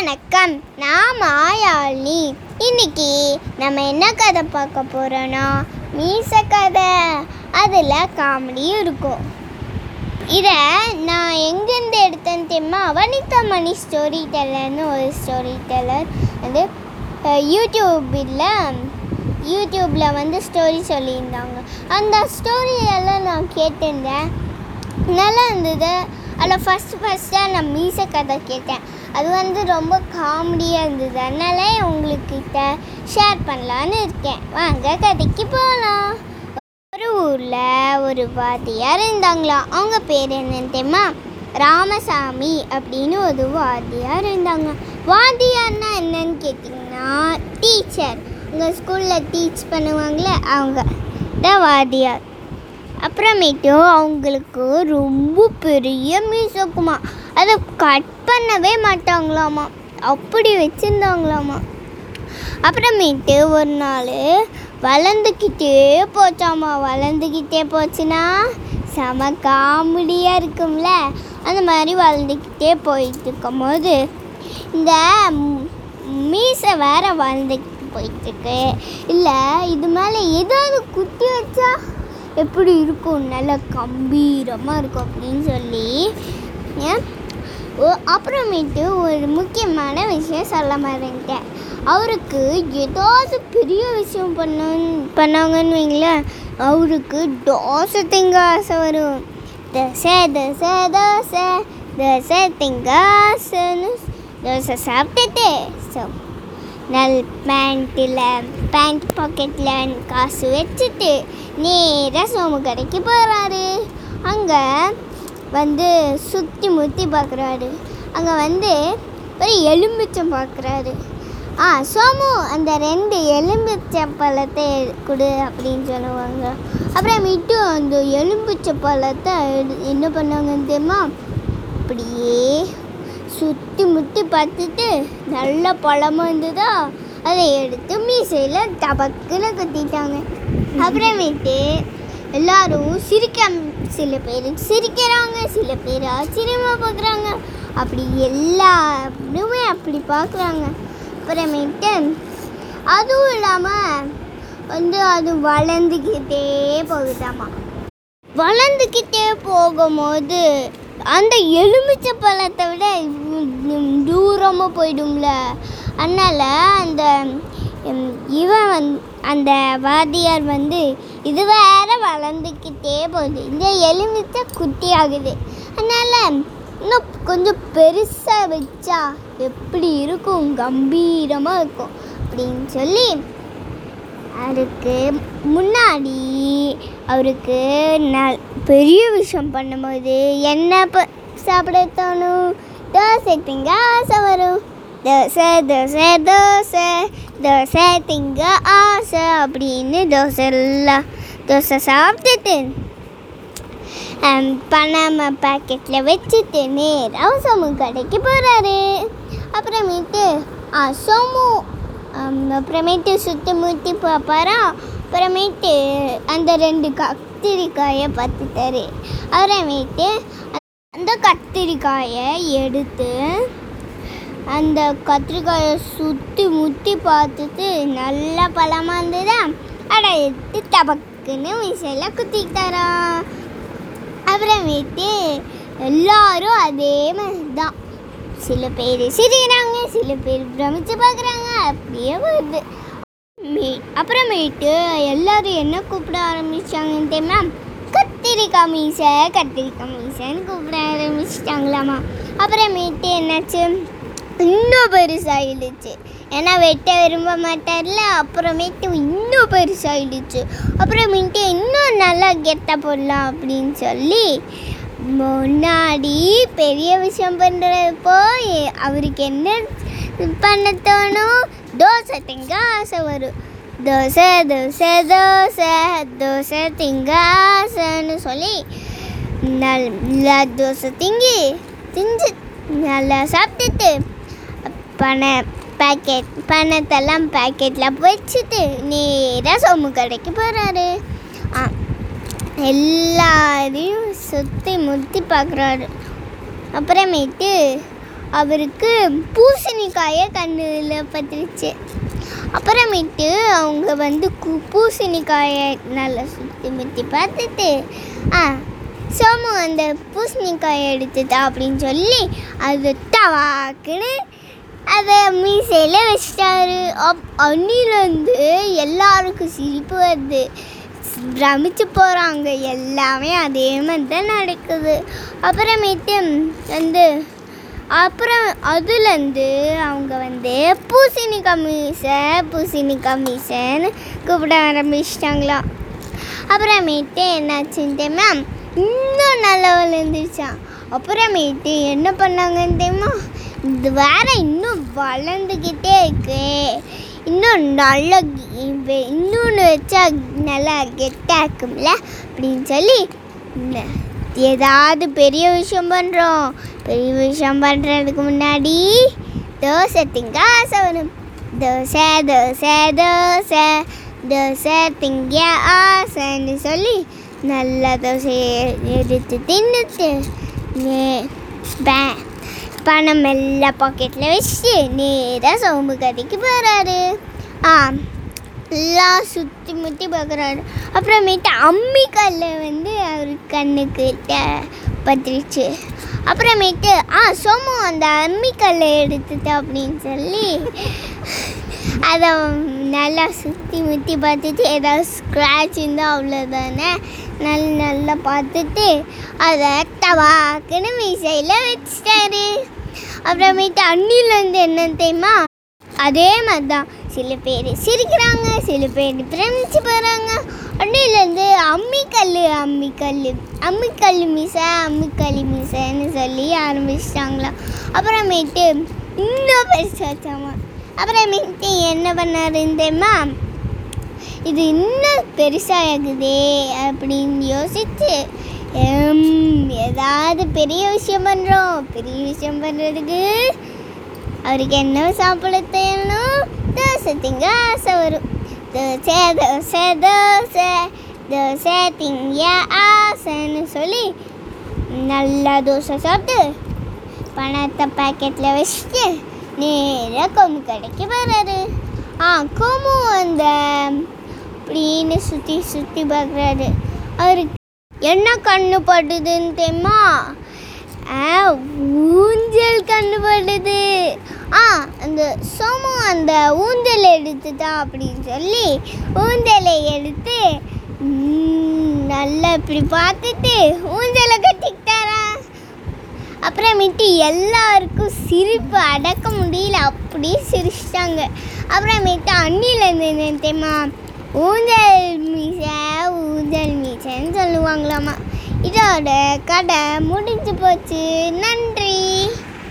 வணக்கம். நான் மாயாளினி இன்னைக்கு நம்ம என்ன கதை பார்க்க போகிறோன்னா மீச கதை அதில் காமெடியும் இருக்கும். இதை நான் எங்கேருந்து எடுத்தேன்னு தெரியுமா? வனிதா மணி ஸ்டோரி டெல்லர்னு ஒரு ஸ்டோரி டெல்லர் வந்து யூடியூபில் யூடியூப்பில் வந்து ஸ்டோரி சொல்லியிருந்தாங்க. அந்த ஸ்டோரியெல்லாம் நான் கேட்டிருந்தேன். நல்லா இருந்தது. அதில் ஃபஸ்ட்டு ஃபஸ்ட்டாக நான் மீச கதை கேட்டேன். அது வந்து ரொம்ப காமெடியாக இருந்தது. அதனால உங்களுக்கிட்ட ஷேர் பண்ணலான்னு இருக்கேன். வாங்க கதைக்கு போகலாம் ஒரு ஊரில் ஒரு வாத்தியார் இருந்தாங்களாம் அவங்க பேர் என்னன்னு தெரியுமா? ராமசாமி அப்படின்னு ஒரு வாத்தியார் இருந்தாங்க. வாத்தியார்னா என்னன்னு கேட்டிங்கன்னா டீச்சர் உங்கள் ஸ்கூலில் டீச் பண்ணுவாங்களே அவங்க. தான் வாத்தியார். அப்புறமேட்டு அவங்களுக்கு ரொம்ப பெரிய மியூசிக்குமா அதை கட் பண்ணவே மாட்டாங்களாமா. அப்படி வச்சுருந்தாங்களாமா. அப்புறமேட்டு ஒரு நாள் வளர்ந்துக்கிட்டே போச்சாமா. வளர்ந்துக்கிட்டே போச்சுன்னா செம காமெடியாக இருக்கும்ல. அந்த மாதிரி வளர்ந்துக்கிட்டே போயிட்டு இருக்கும்போது இந்த மீசை வேற வளர்ந்துக்கிட்டு போயிட்டுருக்கு. இல்லை இது மேலே ஏதாவது குத்தி வச்சா எப்படி இருக்கும்? நல்லா கம்பீரமாக இருக்கும் அப்படின்னு சொல்லி ஏன்? அப்புறமேட்டு ஒரு முக்கியமான விஷயம் சொல்ல மறந்துட்டேன். அவருக்கு ஏதாவது பெரிய விஷயம் பண்ண பண்ணாங்கன்னு வைங்களேன். அவருக்கு தோசை திங்க ஆசை வரும். தோசை தோசை தோசை தோசை திங்க ஆசைன்னு தோசை சாப்பிட்டுட்டு ஸோ நல் பேண்ட்டில் பேண்ட் பாக்கெட்டில் காசு வச்சுட்டு நேராக சோமு கடைக்கு போகிறாரு அங்கே வந்து சுற்றி முற்றி பார்க்குறாரு. அங்கே வந்து ஒரு எலும்பிச்சம் பார்க்குறாரு. ஆ சோமு அந்த ரெண்டு எலும்பிச்சை பழத்தை கொடு அப்படின்னு சொல்லுவாங்க. அப்புறமேட்டு அந்த எலும்பிச்சை பழத்தை எடு- என்ன பண்ணுவாங்கன்னு தெரியுமா? அப்படியே சுற்றி முற்றி பார்த்துட்டு நல்ல பழமாக இருந்ததா? அதை எடுத்து மீசையில் டபக்குன்னு குத்திட்டாங்க. அப்புறமேட்டு எல்லாரும் சிரிக்க சில பேர் சிரிக்கிறாங்க சில பேர் ஆச்சரியமாக பார்க்குறாங்க அப்படி எல்லாருமே அப்படி பார்க்குறாங்க அப்புறமேட்டு அதுவும் இல்லாமல் வந்து அது வளர்ந்துக்கிட்டே போகுதாமா. வளர்ந்துக்கிட்டே போகும்போது அந்த எலுமிச்சை பழத்தை விட தூரமாக போயிடும்ல. அதனால் அந்த இவன் வந் அந்த வாத்தியார் வந்து இது வேற வளர்ந்துக்கிட்டே போகுது. இந்த எலுமிச்சை குட்டி ஆகுது. அதனால் இன்னும் கொஞ்சம் பெருசாக வச்சா எப்படி இருக்கும்? கம்பீரமாக இருக்கும். அப்படின்னு சொல்லி அதுக்கு முன்னாடி அவருக்கு ந பெரிய விஷயம் பண்ணும்போது என்ன ப சாப்பிட தோணும்? தோசை திங்க ஆசை வரும். தோசை தோசை தோசை தோசை திங்க ஆசை அப்படின்னு தோசை எல்லாம் தோசை சாப்பிட்டுட்டு பணாம பாக்கெட்டில் வச்சுட்டு நேராக சோமு கடைக்கு போகிறாரு அப்புறமேட்டு ஆ சோமு அப்புறமேட்டு சுற்றி முற்றி பார்ப்பாரா அப்புறமேட்டு அந்த ரெண்டு கத்திரிக்காயை பார்த்துட்டாரு. அப்புறமேட்டு அந்த கத்திரிக்காயை எடுத்து அந்த கத்திரிக்காயை சுற்றி முற்றி பார்த்துட்டு நல்ல பழமாக இருந்ததா? அட எடுத்து டபக்குன்னு மிஷையில் குத்திக்கிட்டாராம் அப்புறமேட்டு எல்லாரும் அதே மாதிரி தான் சில பேர் சிரிக்கிறாங்க சில பேர் பிரமிச்சு பார்க்குறாங்க. அப்படியே வருது. மே- அப்புறமேட்டு எல்லாரும் என்ன கூப்பிட ஆரம்பிச்சாங்கன்னு தெரியுமா? கத்திரிக்காய் மீசை கத்திரிக்காய் மீசைன்னு கூப்பிட ஆரம்பிச்சிட்டாங்களாமா. அப்புறமேட்டு என்னாச்சு? இன்னும் பெருசாகிடுச்சு ஏன்னா வெட்ட விரும்ப மாட்டார்ல அப்புறமேட்டு இன்னும் பெருசாகிடுச்சு அப்புறமேட்டு இன்னும் நல்லா கெட்ட போடலாம் அப்படின்னு சொல்லி முன்னாடி பெரிய விஷயம் பண்ணுறப்போ அவருக்கு என்ன பண்ண தோணும்? தோசை திங்க ஆசை வரும். தோசை தோசை தோசை தோசை திங்க ஆசைன்னு சொல்லி நல்லா தோசை திங்கி திஞ்சு நல்லா சாப்பிட்டுட்டு பண பேக்கெட் பணத்தெல்லாம் பேக்கெட்டில் வச்சுட்டு நேராக சோமு கடைக்கு போகிறாரு எல்லாரையும் சுற்றி முற்றி பார்க்குறாரு அப்புறமேட்டு அவருக்கு பூசணிக்காயை கண்ணில் பத்துருச்சு அப்புறமேட்டு அவங்க வந்து கு- பூசணிக்காயை நல்லா சுற்றி முற்றி பார்த்துட்டு ஆ சோமு அந்த பூசணிக்காயை எடுத்துட்டா அப்படின்னு சொல்லி அது தவாக்குன்னு அதை மீசையில் வச்சிட்டாரு. அப் அன்னிலேருந்து எல்லாருக்கும் சிரிப்பு வருது. பிரமிச்சு போகிறாங்க எல்லாமே அதே மாதிரி தான் நடக்குது. அப்புறமேட்டு வந்து அப்புறம் அதுலேருந்து அவங்க வந்து பூசினி கமிஷன் பூசினி கமிஷன் கூப்பிட ஆரம்பிச்சிட்டாங்களாம் அப்புறமேட்டு என்னாச்சுன்னு தெரியுமா? இன்னும் நல்லா விழுந்துருச்சான் அப்புறமேட்டு என்ன பண்ணாங்கன்னு தெரியுமா? இது வேற இன்னும் வளர்ந்துக்கிட்டே இருக்கு. இன்னும் நல்ல இன்னொன்று வச்சா நல்லா கெட்டாக இருக்கும்ல? அப்படின்னு சொல்லி ஏதாவது பெரிய விஷயம் பண்ணுறோம் பெரிய விஷயம் பண்ணுறதுக்கு முன்னாடி தோசை திங்க ஆசை வரும். தோசை தோசை தோசை தோசை திங்க ஆசைன்னு சொல்லி நல்ல தோசையை எடுத்து தின்னுட்டு பே பணம் எல்லாம் பாக்கெட்டில் வச்சு நேராக சோம்பு கதைக்கு போகிறாரு ஆ எல்லாம் சுற்றி முற்றி பார்க்குறாரு அப்புறமேட்டு அம்மிக்கல்ல வந்து அவர் கண்ணுக்கு பத்திரிச்சு. அப்புறமேட்டு ஆ சோமு அந்த அம்மிக்கல்லை எடுத்துட்டா அப்படின்னு சொல்லி அதை நல்லா சுற்றி முற்றி பார்த்துட்டு ஏதாவது ஸ்க்ராட்ச் இருந்தால் அவ்வளோதானே நல்ல நல்லா பார்த்துட்டு அதை டவாக்குன்னு மீசையில் வச்சிட்டாரு. அப்புறமேட்டு அண்ணிலேருந்து என்ன தெரியுமா? அதே மாதிரி தான் சில பேர் சிரிக்கிறாங்க சில பேர் பிரமிச்சு போகிறாங்க அண்ணிலேருந்து அம்மிக்கல் அம்மிக்கல் அம்மிக்கல் மீசை அம்மிக்கல் மிசைன்னு சொல்லி ஆரம்பிச்சிட்டாங்களாம். அப்புறமேட்டு இன்னும் பெருசாச்சாமா அப்புறமேட்டு என்ன பண்ணாருந்தேம்மா இது இன்னும் பெருசாகுதே அப்படின்னு யோசிச்சு ஏதாவது பெரிய விஷயம் பண்ணுறோம் பெரிய விஷயம் பண்ணுறதுக்கு அவருக்கு என்ன சாப்பிட தேணும் தோசை திங்க ஆசை வரும் தோசை தோசை தோசை தோசை திங்க ஆசைன்னு சொல்லி நல்லா தோசை சாப்பிட்டு பணத்தை பாக்கெட்டில் வச்சுட்டு நேராக கொம்பு கடைக்கு வர்றாரு. ஆ கோமு அந்த அப்படின்னு சுற்றி சுற்றி பார்க்குறாரு. அவருக்கு என்ன கண்ணு படுதுன்னு தெரியுமா? ஆ, ஊஞ்சல் கண்ணு படுது ஆ அந்த சோமு அந்த ஊஞ்சல் எடுத்துட்டா அப்படின்னு சொல்லி ஊஞ்சலை எடுத்து ம், நல்லா இப்படி பார்த்துட்டு ஊஞ்சலை கட்டிக்கிட்டாரா? அப்புறமேட்டு எல்லாருக்கும் சிரிப்பு அடக்க முடியல அப்படியே சிரிச்சிட்டாங்க. அப்புறமேட்டு அண்ணிலேருந்து தெரியுமா? ஊஞ்சல் மீசை ஊஞ்சல் மீசைன்னு சொல்லுவாங்களாமா. இதோட கடை முடிஞ்சு போச்சு. நன்றி.